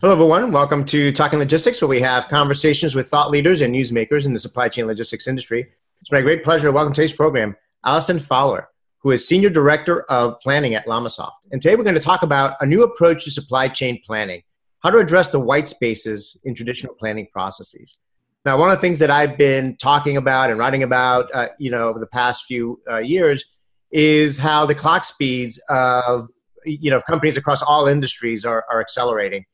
Hello, everyone. Welcome to Talking Logistics, where we have conversations with thought leaders and newsmakers in the supply chain logistics industry. It's my great pleasure to welcome today's program Allison Fowler, who is Senior Director of Planning at LLamasoft. And today we're going to talk about a new approach to supply chain planning, how to address the white spaces in traditional planning processes. Now, one of the things that I've been talking about and writing about, uh, you know, over the past few uh, years is how the clock speeds of, you know, companies across all industries are, are accelerating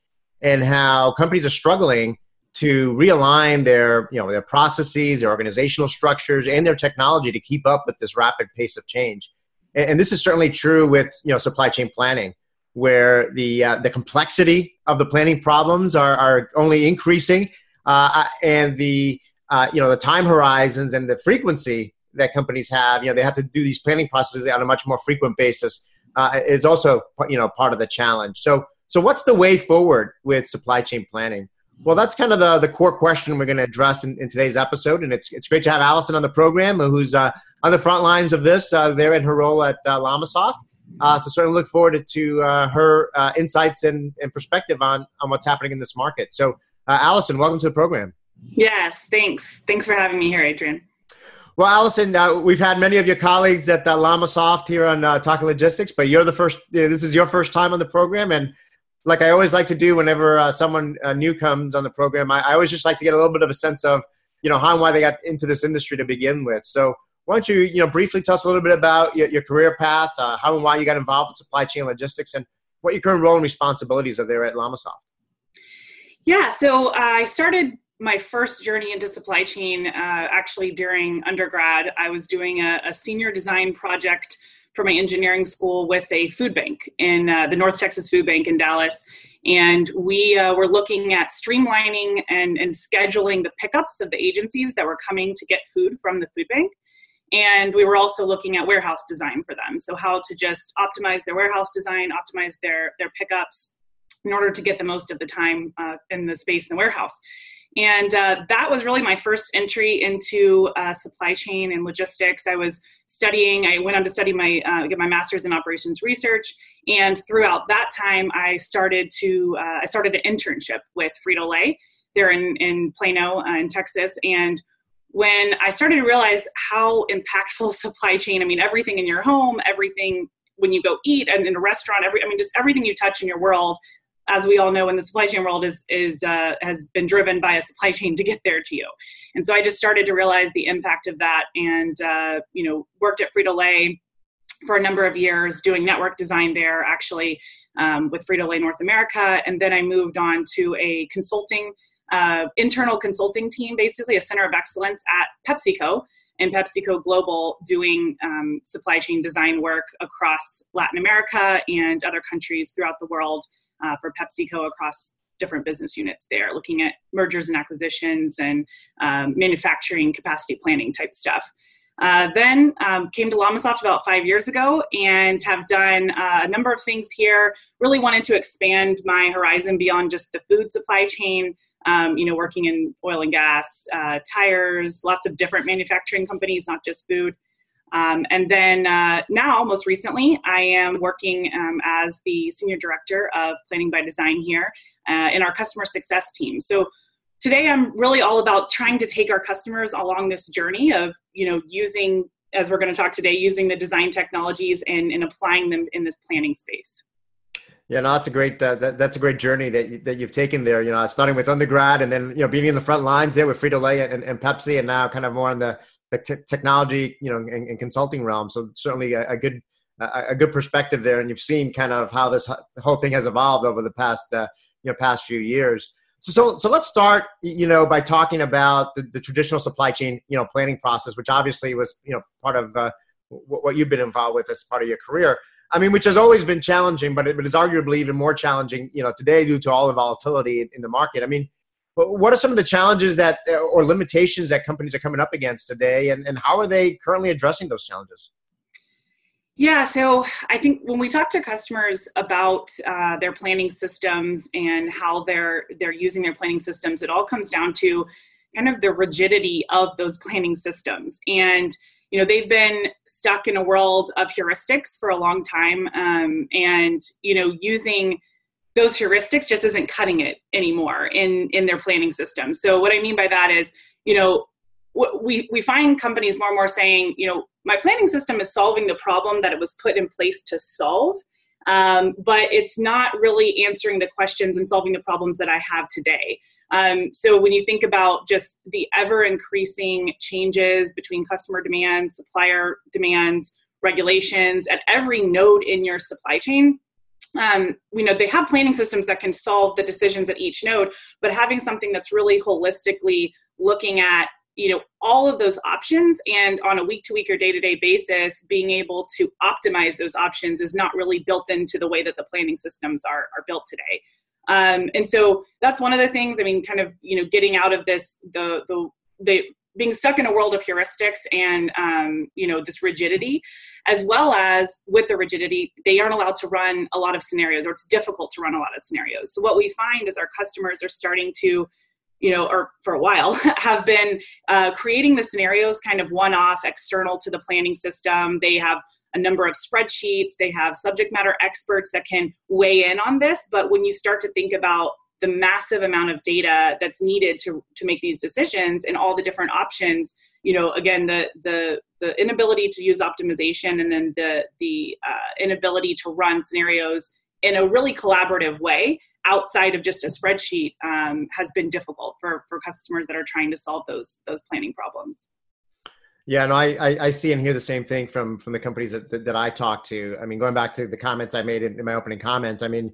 and how companies are struggling to realign their you know their processes their organizational structures and their technology to keep up with this rapid pace of change. And, and this is certainly true with you know supply chain planning where the uh, the complexity of the planning problems are, are only increasing uh, and the uh, you know the time horizons and the frequency that companies have you know they have to do these planning processes on a much more frequent basis uh, is also you know part of the challenge. So so, what's the way forward with supply chain planning? Well, that's kind of the, the core question we're going to address in, in today's episode. And it's, it's great to have Allison on the program, who's uh, on the front lines of this uh, there in her role at uh, LLamasoft. Uh, so, certainly look forward to uh, her uh, insights and, and perspective on, on what's happening in this market. So, uh, Allison, welcome to the program. Yes, thanks. Thanks for having me here, Adrian. Well, Allison, uh, we've had many of your colleagues at uh, LLamasoft here on uh, Talking Logistics, but you're the first. this is your first time on the program, and like I always like to do whenever uh, someone uh, new comes on the program, I, I, always just like to get a little bit of a sense of, you know, how and why they got into this industry to begin with. So why don't you, you know, briefly tell us a little bit about your, your career path, uh, how and why you got involved with supply chain logistics, and what your current role and responsibilities are there at LLamasoft? Yeah, so I started my first journey into supply chain uh, actually during undergrad. I was doing a, a senior design project – for my engineering school with a food bank in uh, the North Texas Food Bank in Dallas. And we uh, were looking at streamlining and, and scheduling the pickups of the agencies that were coming to get food from the food bank. And we were also looking at warehouse design for them. So, how to just optimize their warehouse design, optimize their, their pickups in order to get the most of the time uh, in the space in the warehouse. And uh, that was really my first entry into uh, supply chain and logistics. I was studying, I went on to study my, uh, get my master's in operations research. And throughout that time, I started to, uh, I started an internship with Frito Lay there in, in Plano uh, in Texas. And when I started to realize how impactful supply chain, I mean, everything in your home, everything when you go eat and in a restaurant, every, I mean, just everything you touch in your world as we all know in the supply chain world is is uh, has been driven by a supply chain to get there to you. And so i just started to realize the impact of that and uh, you know worked at frito lay for a number of years doing network design there actually um, with frito lay north america. And then i moved on to a consulting uh, internal consulting team basically a center of excellence at pepsico and PepsiCo Global doing um, supply chain design work across Latin America and other countries throughout the world uh, for PepsiCo across different business units there, looking at mergers and acquisitions and um, manufacturing capacity planning type stuff. Uh, then um, came to LLamasoft about five years ago and have done uh, a number of things here. Really wanted to expand my horizon beyond just the food supply chain. Um, you know, working in oil and gas, uh, tires, lots of different manufacturing companies, not just food. Um, and then uh, now, most recently, I am working um, as the senior director of planning by design here uh, in our customer success team. So today, I'm really all about trying to take our customers along this journey of you know using, as we're going to talk today, using the design technologies and, and applying them in this planning space. Yeah, no, that's a great that, that's a great journey that you, that you've taken there. You know, starting with undergrad and then you know being in the front lines there with Frito Lay and, and Pepsi, and now kind of more on the the t- technology, you know, and, and, consulting realm. So certainly a, a good a, a, good perspective there, and you've seen kind of how this whole thing has evolved over the past uh, you know past few years. So, so so let's start you know by talking about the, the traditional supply chain you know planning process, which obviously was you know part of uh, what you've been involved with as part of your career. I mean, which has always been challenging, but it, but is arguably even more challenging, you know, today due to all the volatility in the market. I mean, what are some of the challenges that uh, or limitations that companies are coming up against today, and, and how are they currently addressing those challenges? Yeah, so I think when we talk to customers about uh, their planning systems and how they're they're using their planning systems, it all comes down to kind of the rigidity of those planning systems. And you know they've been stuck in a world of heuristics for a long time, um, and you know using those heuristics just isn't cutting it anymore in in their planning system. So what i mean by that is you know we we find companies more and more saying you know my planning system is solving the problem that it was put in place to solve um, but it's not really answering the questions and solving the problems that i have today. Um, so when you think about just the ever increasing changes between customer demands supplier demands regulations at every node in your supply chain um, you know they have planning systems that can solve the decisions at each node but having something that's really holistically looking at you know all of those options and on a week to week or day to day basis being able to optimize those options is not really built into the way that the planning systems are, are built today. Um, and so that's one of the things i mean kind of you know getting out of this the the the being stuck in a world of heuristics and um, you know this rigidity as well as with the rigidity they aren't allowed to run a lot of scenarios or it's difficult to run a lot of scenarios. So what we find is our customers are starting to you know or for a while have been uh, creating the scenarios kind of one off external to the planning system. They have a number of spreadsheets. They have subject matter experts that can weigh in on this. But when you start to think about the massive amount of data that's needed to to make these decisions and all the different options you know again the the the inability to use optimization and then the the uh, inability to run scenarios in a really collaborative way outside of just a spreadsheet um, has been difficult for for customers that are trying to solve those those planning problems yeah, no, I, I, I, see and hear the same thing from from the companies that, that, that I talk to. I mean, going back to the comments I made in, in my opening comments, I mean,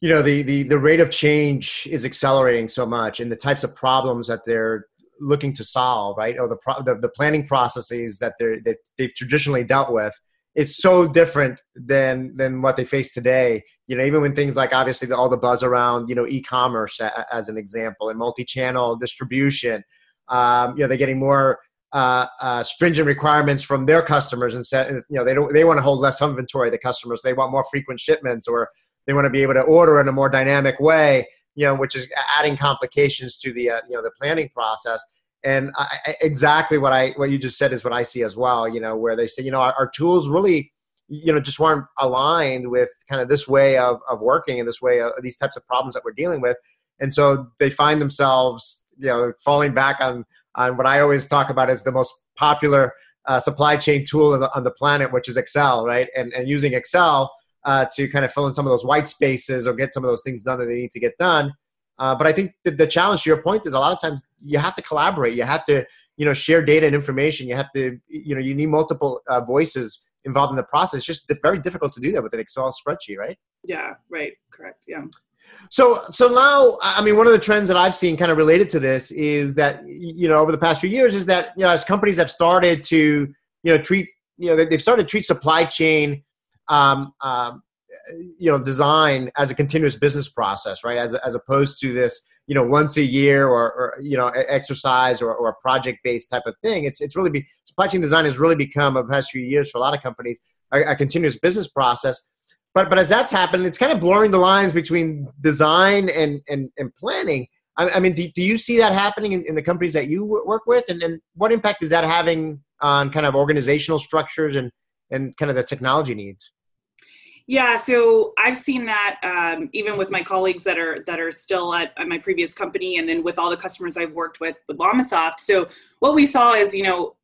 you know the, the the rate of change is accelerating so much and the types of problems that they're looking to solve right? Or the pro- the, the planning processes that they're that they've traditionally dealt with is so different than than what they face today. You know even when things like obviously the, all the buzz around you know e-commerce as an example and multi-channel distribution um, you know they're getting more uh, uh, stringent requirements from their customers and said you know they don't they want to hold less inventory the customers. They want more frequent shipments or they want to be able to order in a more dynamic way, you know, which is adding complications to the uh, you know the planning process. And I, exactly what I what you just said is what I see as well. You know, where they say, you know, our, our tools really, you know, just weren't aligned with kind of this way of of working and this way of these types of problems that we're dealing with. And so they find themselves, you know, falling back on on what I always talk about as the most popular uh, supply chain tool on the, on the planet, which is Excel, right? And and using Excel uh, to kind of fill in some of those white spaces or get some of those things done that they need to get done. Uh, but I think the, the challenge to your point is a lot of times you have to collaborate. You have to, you know, share data and information. You have to, you know, you need multiple uh, voices involved in the process. It's just very difficult to do that with an Excel spreadsheet, right? Yeah, right. Correct. Yeah. So, so now, I mean, one of the trends that I've seen kind of related to this is that, you know, over the past few years is that, you know, as companies have started to, you know, treat, you know, they've started to treat supply chain um, um, you know design as a continuous business process right? As, as opposed to this you know once a year or, or you know exercise or, or a project based type of thing. It's it's really be, supply chain design has really become over the past few years for a lot of companies a, a continuous business process. But but as that's happened it's kind of blurring the lines between design and and, and planning. I, I mean do, do you see that happening in, in the companies that you work with? And, and what impact is that having on kind of organizational structures and and kind of the technology needs yeah, so I've seen that um, even with my colleagues that are that are still at, at, my previous company, and then with all the customers I've worked with with LLamasoft. So what we saw is, you know,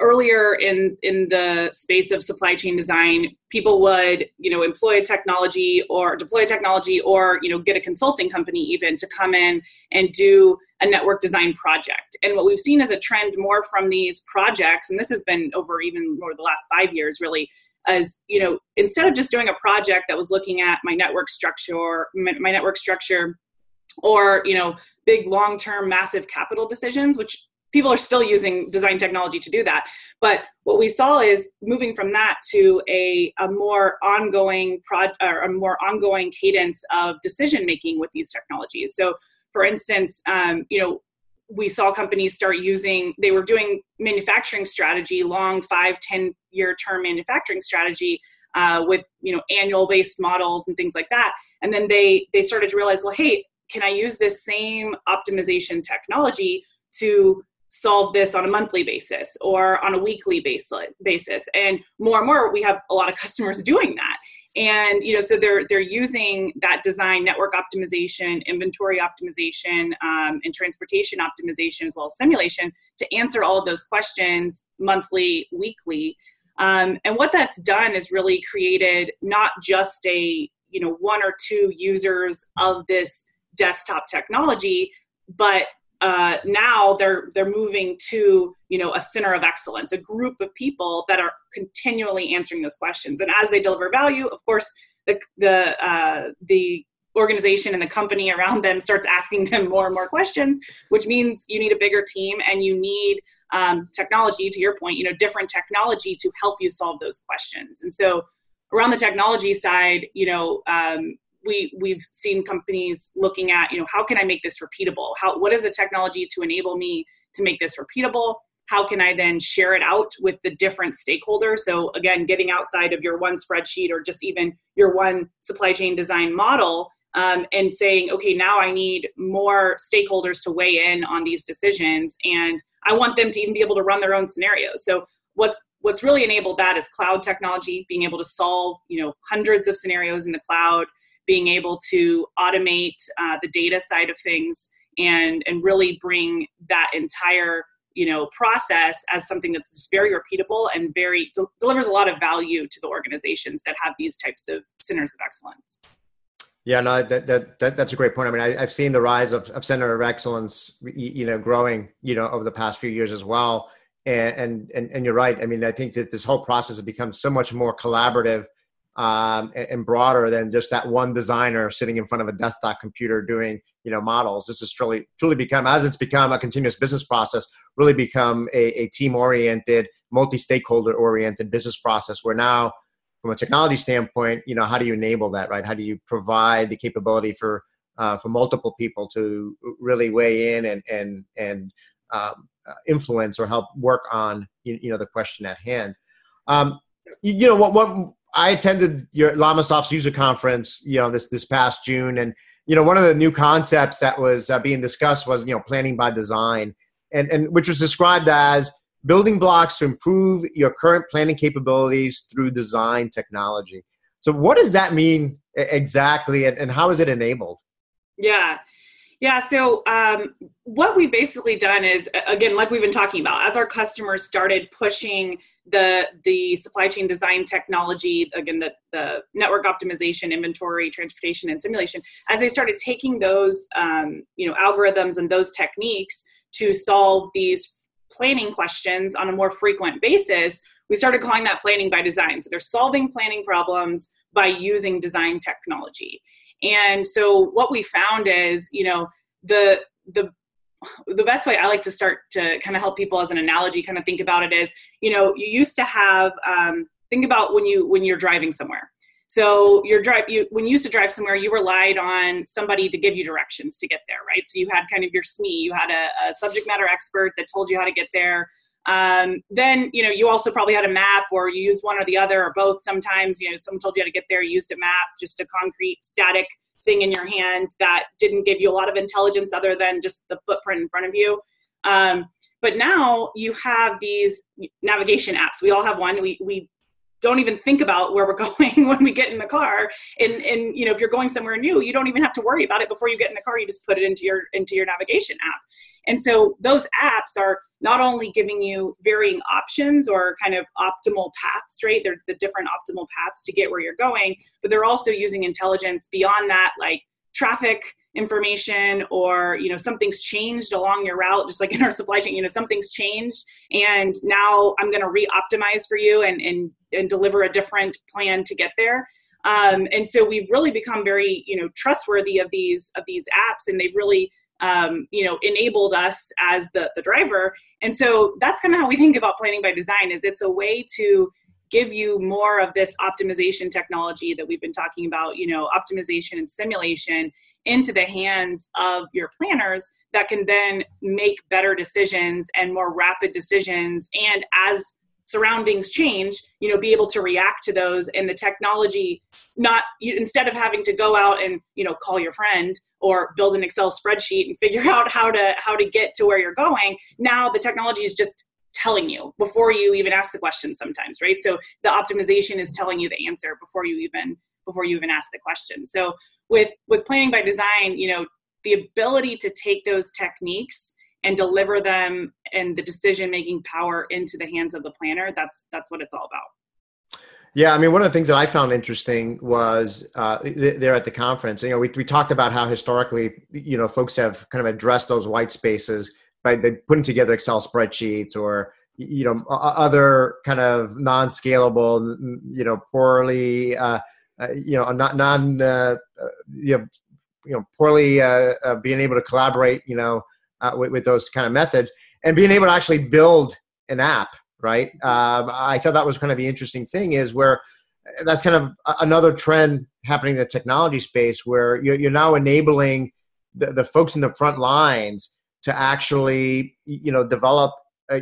earlier in in the space of supply chain design, people would you know employ technology or deploy a technology, or you know get a consulting company even to come in and do a network design project. And what we've seen is a trend more from these projects, and this has been over even more the last five years, really as you know instead of just doing a project that was looking at my network structure my network structure or you know big long term massive capital decisions which people are still using design technology to do that. But what we saw is moving from that to a, a more ongoing prod or a more ongoing cadence of decision making with these technologies. So for instance um, you know we saw companies start using they were doing manufacturing strategy long five ten year term manufacturing strategy uh, with you know annual based models and things like that. And then they they started to realize well hey can i use this same optimization technology to solve this on a monthly basis or on a weekly basis basis? And more and more we have a lot of customers doing that and you know so they're they're using that design network optimization inventory optimization um, and transportation optimization as well as simulation to answer all of those questions monthly weekly. Um, and what that's done is really created not just a you know one or two users of this desktop technology but uh, now they're they're moving to you know a center of excellence, a group of people that are continually answering those questions. And as they deliver value, of course, the the uh, the organization and the company around them starts asking them more and more questions, which means you need a bigger team and you need um, technology. To your point, you know, different technology to help you solve those questions. And so around the technology side, you know, um, we we've seen companies looking at you know how can i make this repeatable? How what is the technology to enable me to make this repeatable? How can i then share it out with the different stakeholders? So again getting outside of your one spreadsheet or just even your one supply chain design model um, and saying okay now i need more stakeholders to weigh in on these decisions and i want them to even be able to run their own scenarios. So what's what's really enabled that is cloud technology being able to solve you know hundreds of scenarios in the cloud being able to automate uh, the data side of things and and really bring that entire you know process as something that's very repeatable and very de- delivers a lot of value to the organizations that have these types of centers of excellence. Yeah no that, that, that that's a great point. I mean I, have seen the rise of, of center of excellence you know growing you know over the past few years as well. And and and you're right. I mean i think that this whole process has become so much more collaborative um, and, and, broader than just that one designer sitting in front of a desktop computer doing you know models. This has truly truly become as it's become a continuous business process, really become a, a team oriented, multi stakeholder oriented business process. Where now, from a technology standpoint, you know how do you enable that, right? How do you provide the capability for uh, for multiple people to really weigh in and and and um, uh, influence or help work on you, you know the question at hand. Um, you, you know what what I attended your LlamaSoft's user conference, you know, this this past June, and you know, one of the new concepts that was uh, being discussed was you know planning by design, and and which was described as building blocks to improve your current planning capabilities through design technology. So, what does that mean exactly, and, and how is it enabled? Yeah. Yeah, so um, what we've basically done is, again, like we've been talking about, as our customers started pushing the the supply chain design technology, again, the, the network optimization, inventory, transportation, and simulation, as they started taking those, um, you know, algorithms and those techniques to solve these planning questions on a more frequent basis, we started calling that planning by design. So they're solving planning problems by using design technology. And so what we found is, you know, the the the best way I like to start to kind of help people as an analogy, kind of think about it is, you know, you used to have um, think about when you when you're driving somewhere. So you're drive you when you used to drive somewhere, you relied on somebody to give you directions to get there, right? So you had kind of your SME, you had a, a subject matter expert that told you how to get there. Um, then you know you also probably had a map, or you used one or the other, or both. Sometimes you know someone told you how to get there, you used a map, just a concrete static thing in your hand that didn't give you a lot of intelligence other than just the footprint in front of you. Um, but now you have these navigation apps. We all have one. We, we don't even think about where we're going when we get in the car. And, and you know, if you're going somewhere new, you don't even have to worry about it before you get in the car. You just put it into your into your navigation app. And so those apps are not only giving you varying options or kind of optimal paths, right? They're the different optimal paths to get where you're going, but they're also using intelligence beyond that, like traffic information or you know something's changed along your route just like in our supply chain you know something's changed and now i'm going to re-optimize for you and, and and deliver a different plan to get there. Um, and so we've really become very you know trustworthy of these of these apps and they've really um, you know enabled us as the the driver. And so that's kind of how we think about planning by design is it's a way to give you more of this optimization technology that we've been talking about you know optimization and simulation into the hands of your planners that can then make better decisions and more rapid decisions. And as surroundings change you know be able to react to those and the technology not instead of having to go out and you know call your friend or build an excel spreadsheet and figure out how to how to get to where you're going now the technology is just telling you before you even ask the question sometimes right? So the optimization is telling you the answer before you even before you even ask the question. So with with planning by design you know the ability to take those techniques and deliver them and the decision making power into the hands of the planner that's that's what it's all about. Yeah i mean one of the things that i found interesting was uh, there at the conference you know we, we talked about how historically you know folks have kind of addressed those white spaces by, putting together excel spreadsheets or you know other kind of non-scalable you know poorly uh, uh, you know not non uh, uh, you know, you know poorly uh, uh, being able to collaborate you know with, with, those kind of methods and being able to actually build an app right? Um, i thought that was kind of the interesting thing is where that's kind of another trend happening in the technology space where you're, you're now enabling the, the, folks in the front lines to actually you know develop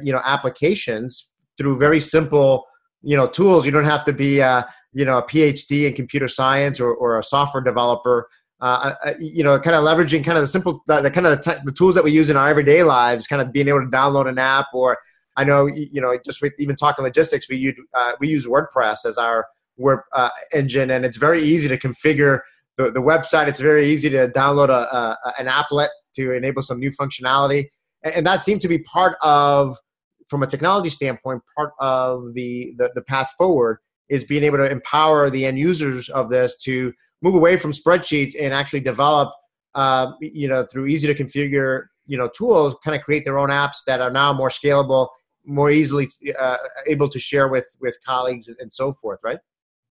you know applications through very simple you know tools. You don't have to be you know a phd in computer science or, or a software developer uh, uh, you know, kind of leveraging kind of the simple, the, the kind of the, the, tools that we use in our everyday lives, kind of being able to download an app, or I know, you know, just with even talking logistics, we use uh, we use WordPress as our word uh, engine, and it's very easy to configure the, the website. It's very easy to download a, a an applet to enable some new functionality, and, and, that seemed to be part of, from a technology standpoint, part of the, the the path forward is being able to empower the end users of this to move away from spreadsheets and actually develop, uh, you know, through easy to configure, you know, tools, kind of create their own apps that are now more scalable, more easily uh, able to share with with colleagues and so forth, right?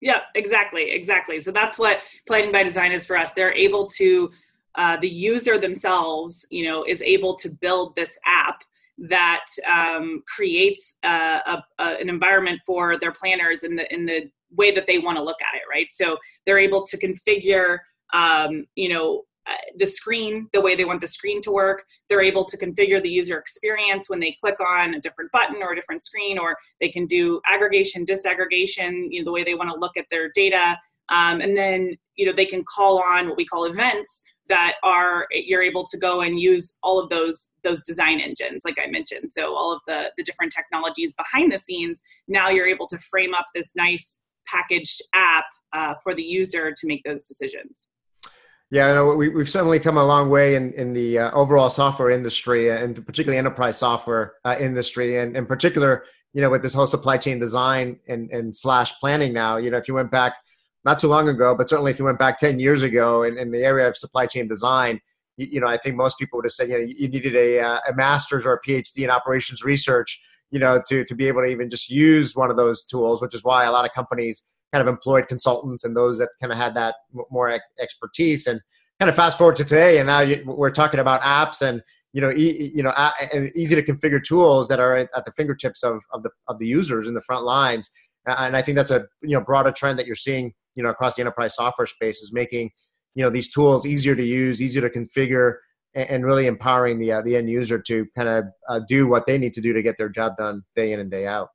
Yeah, exactly, exactly. So that's what planning by design is for us. They're able to, uh, the user themselves, you know, is able to build this app that um, creates a, a, an environment for their planners in the in the way that they want to look at it, right? So they're able to configure, um, you know, uh, the screen the way they want the screen to work. They're able to configure the user experience when they click on a different button or a different screen, or they can do aggregation, disaggregation, you know, the way they want to look at their data. Um, and then, you know, they can call on what we call events that are you're able to go and use all of those those design engines like i mentioned so all of the the different technologies behind the scenes now you're able to frame up this nice packaged app uh, for the user to make those decisions. Yeah, no, we, we've certainly come a long way in, in the uh, overall software industry and particularly enterprise software uh, industry. And in particular, you know, with this whole supply chain design and, and slash planning now, you know, if you went back not too long ago, but certainly if you went back 10 years ago in, in the area of supply chain design, you, you, know, I think most people would have said, you know, you needed a, uh, a master's or a PhD in operations research you know, to, to be able to even just use one of those tools, which is why a lot of companies kind of employed consultants and those that kind of had that more expertise. And kind of fast forward to today, and now you, we're talking about apps and you know, e- you know, easy to configure tools that are at the fingertips of, of the of the users in the front lines. And I think that's a you know broader trend that you're seeing you know across the enterprise software space is making you know these tools easier to use, easier to configure, and really empowering the uh, the end user to kind of uh, do what they need to do to get their job done day in and day out.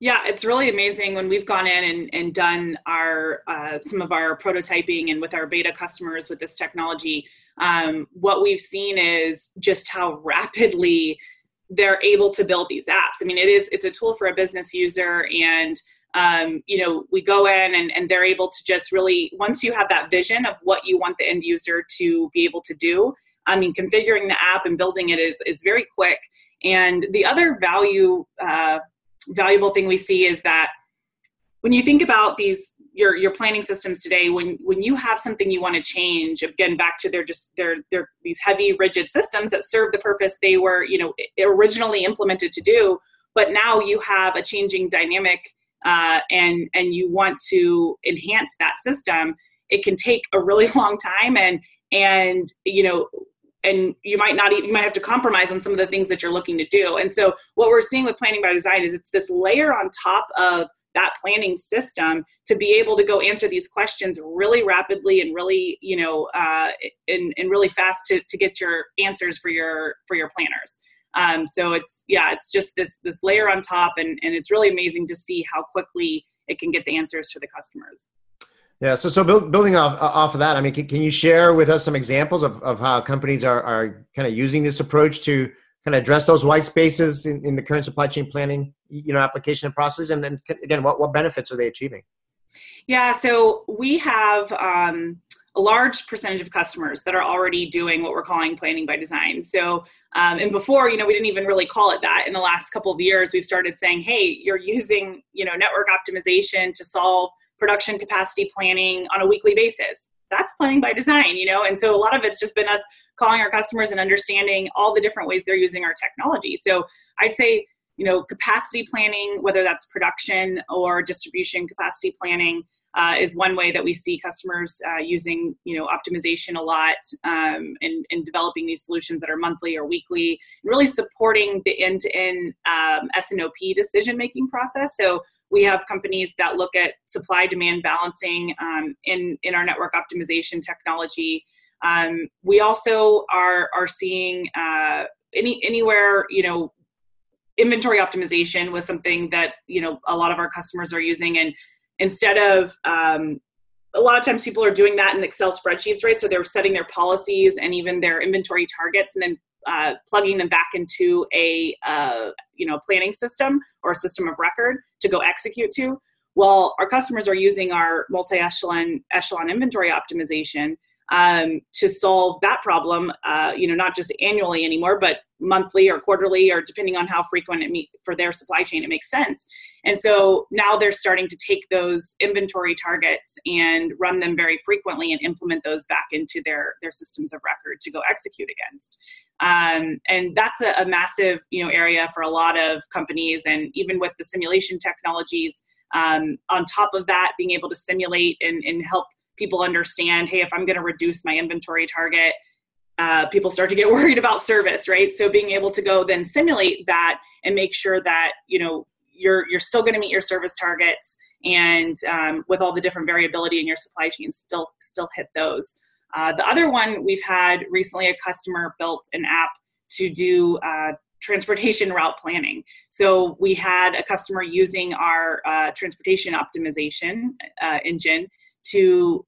Yeah, it's really amazing when we've gone in and, and done our uh, some of our prototyping and with our beta customers with this technology. Um, what we've seen is just how rapidly they're able to build these apps. I mean, it is it's a tool for a business user, and um, you know we go in and, and they're able to just really once you have that vision of what you want the end user to be able to do I mean, configuring the app and building it is, is very quick. And the other value, uh, valuable thing we see is that when you think about these your your planning systems today when when you have something you want to change again back to their just their their these heavy rigid systems that serve the purpose they were you know originally implemented to do but now you have a changing dynamic uh, and and you want to enhance that system it can take a really long time and and you know and you might not you might have to compromise on some of the things that you're looking to do. And so what we're seeing with planning by design is it's this layer on top of that planning system to be able to go answer these questions really rapidly and really you know uh, and, and really fast to, to get your answers for your for your planners um, so it's yeah it's just this this layer on top and and it's really amazing to see how quickly it can get the answers for the customers yeah. So, so build, building off off of that, I mean, can, can you share with us some examples of, of how companies are, are kind of using this approach to kind of address those white spaces in, in the current supply chain planning, you know, application and process? And then again, what, what benefits are they achieving? Yeah, so we have um, a large percentage of customers that are already doing what we're calling planning by design. So, um, and before, you know, we didn't even really call it that. In the last couple of years, we've started saying, hey, you're using, you know, network optimization to solve production capacity planning on a weekly basis. That's planning by design, you know, and so a lot of it's just been us calling our customers and understanding all the different ways they're using our technology. So I'd say, you know, capacity planning, whether that's production or distribution capacity planning, uh, is one way that we see customers uh, using you know optimization a lot um, and, and, developing these solutions that are monthly or weekly and really supporting the end-to-end um, S&OP decision making process so we have companies that look at supply demand balancing um, in in our network optimization technology. Um, we also are are seeing uh, any anywhere you know inventory optimization was something that you know a lot of our customers are using. And instead of um, a lot of times people are doing that in excel spreadsheets right? So they're setting their policies and even their inventory targets and then uh, plugging them back into a uh, you know planning system or a system of record to go execute to well our customers are using our multi-echelon echelon inventory optimization um, to solve that problem, uh, you know, not just annually anymore, but monthly or quarterly, or depending on how frequent it meet for their supply chain, it makes sense. And so now they're starting to take those inventory targets and run them very frequently and implement those back into their their systems of record to go execute against. Um, and that's a, a massive, you know, area for a lot of companies, and even with the simulation technologies. Um, on top of that, being able to simulate and, and help people understand hey if i'm going to reduce my inventory target uh, people start to get worried about service right so being able to go then simulate that and make sure that you know you're you're still going to meet your service targets and um, with all the different variability in your supply chain still still hit those uh, the other one we've had recently a customer built an app to do uh, transportation route planning. So we had a customer using our uh, transportation optimization uh, engine to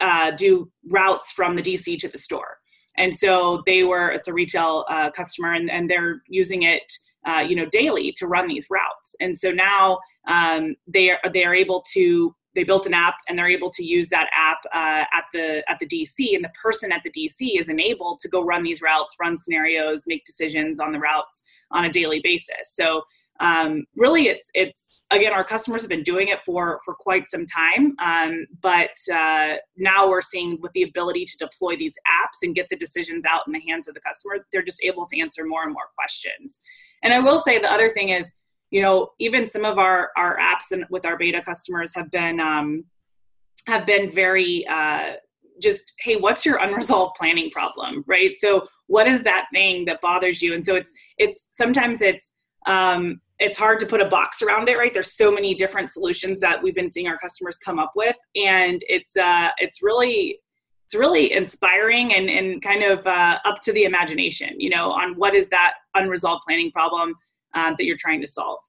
uh, do routes from the DC to the store. And so they were, it's a retail customer and, and they're using it, uh, you know, daily to run these routes. And so now um, they are, they are able to, they built an app and they're able to use that app uh, at the at the DC, and the person at the DC is enabled to go run these routes, run scenarios, make decisions on the routes on a daily basis. So um, really, it's it's again, our customers have been doing it for for quite some time, um, but uh, now we're seeing with the ability to deploy these apps and get the decisions out in the hands of the customer, they're just able to answer more and more questions. And I will say the other thing is, you know, even some of our our apps and with our beta customers have been um, have been very uh, just hey what's your unresolved planning problem right? So what is that thing that bothers you? And so it's it's sometimes it's um, it's hard to put a box around it right? There's so many different solutions that we've been seeing our customers come up with. And it's uh it's really it's really inspiring and, and kind of uh, up to the imagination you know on what is that unresolved planning problem um, that you're trying to solve.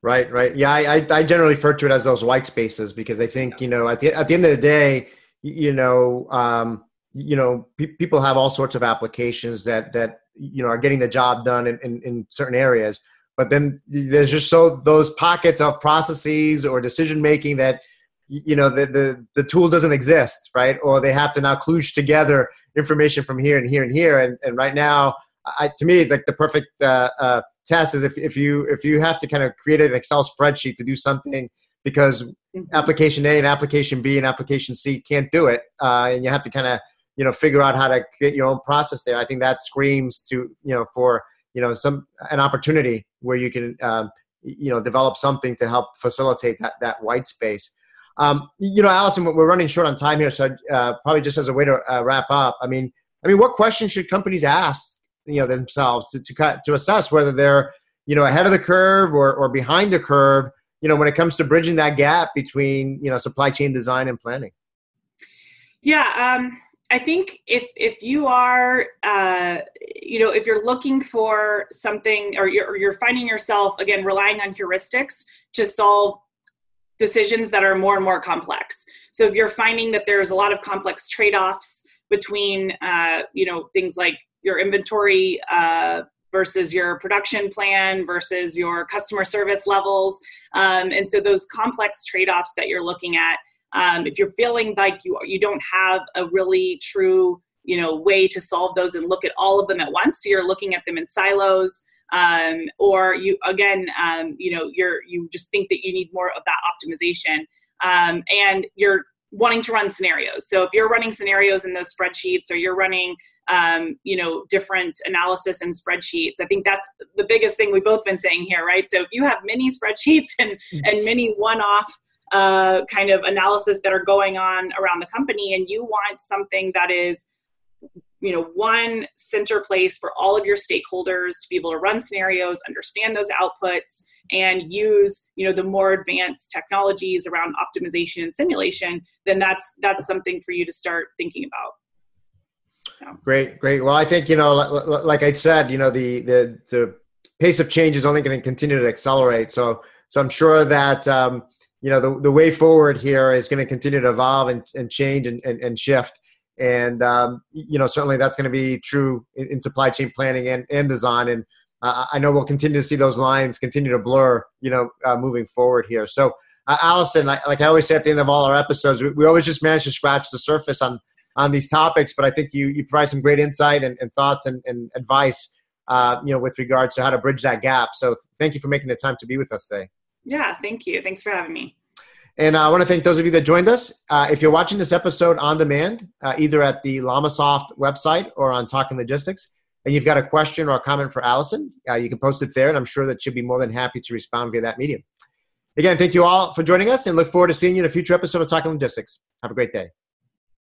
Right right. Yeah I, I generally refer to it as those white spaces because i think you know at the, at the end of the day you know um, you know pe- people have all sorts of applications that that you know are getting the job done in, in, in certain areas. But then there's just so those pockets of processes or decision making that you know the, the the tool doesn't exist right? Or they have to now kludge together information from here and here and here. And, and right now I, to me it's like the perfect uh, uh, test is if, if you if you have to kind of create an excel spreadsheet to do something because mm-hmm. application a and application b and application c can't do it uh, and you have to kind of you know figure out how to get your own process there i think that screams to you know for you know some an opportunity where you can um, you know develop something to help facilitate that that white space. Um, you know, Allison, we're running short on time here, so uh, probably just as a way to uh, wrap up. I mean, I mean, what questions should companies ask you know themselves to to, cut to assess whether they're you know ahead of the curve or, or behind the curve you know when it comes to bridging that gap between you know supply chain design and planning yeah um, I think if if you are, uh, you know, if you're looking for something, or you're, or you're finding yourself again relying on heuristics to solve decisions that are more and more complex. So if you're finding that there's a lot of complex trade-offs between, uh, you know, things like your inventory uh, versus your production plan versus your customer service levels. Um, and so those complex trade offs that you're looking at, um, if you're feeling like you, you don't have a really true you know way to solve those and look at all of them at once so you're looking at them in silos um, or you again um, you know you're you just think that you need more of that optimization um, and you're wanting to run scenarios so if you're running scenarios in those spreadsheets or you're running um, you know different analysis and spreadsheets. I think that's the biggest thing we've both been saying here right? So if you have many spreadsheets and mm. and many one-off uh, kind of analysis that are going on around the company and you want something that is you know one center place for all of your stakeholders to be able to run scenarios understand those outputs and use you know the more advanced technologies around optimization and simulation then that's that's something for you to start thinking about great great. Well i think you know like i said you know the the, the pace of change is only going to continue to accelerate. So so i'm sure that um, you know the, the way forward here is going to continue to evolve and, and change and, and, and shift. And um, you know certainly that's going to be true in, in, supply chain planning and, and design. And uh, i know we'll continue to see those lines continue to blur you know uh, moving forward here. So uh, allison like, like, i always say at the end of all our episodes we, we, always just manage to scratch the surface on on these topics but i think you you provide some great insight and, and thoughts and, and advice uh, you know with regards to how to bridge that gap so thank you for making the time to be with us today yeah thank you thanks for having me and uh, I want to thank those of you that joined us. Uh, if you're watching this episode on demand, uh, either at the LLamasoft website or on Talking Logistics, and you've got a question or a comment for Allison, uh, you can post it there, and I'm sure that she'll be more than happy to respond via that medium. Again, thank you all for joining us, and look forward to seeing you in a future episode of Talking Logistics. Have a great day.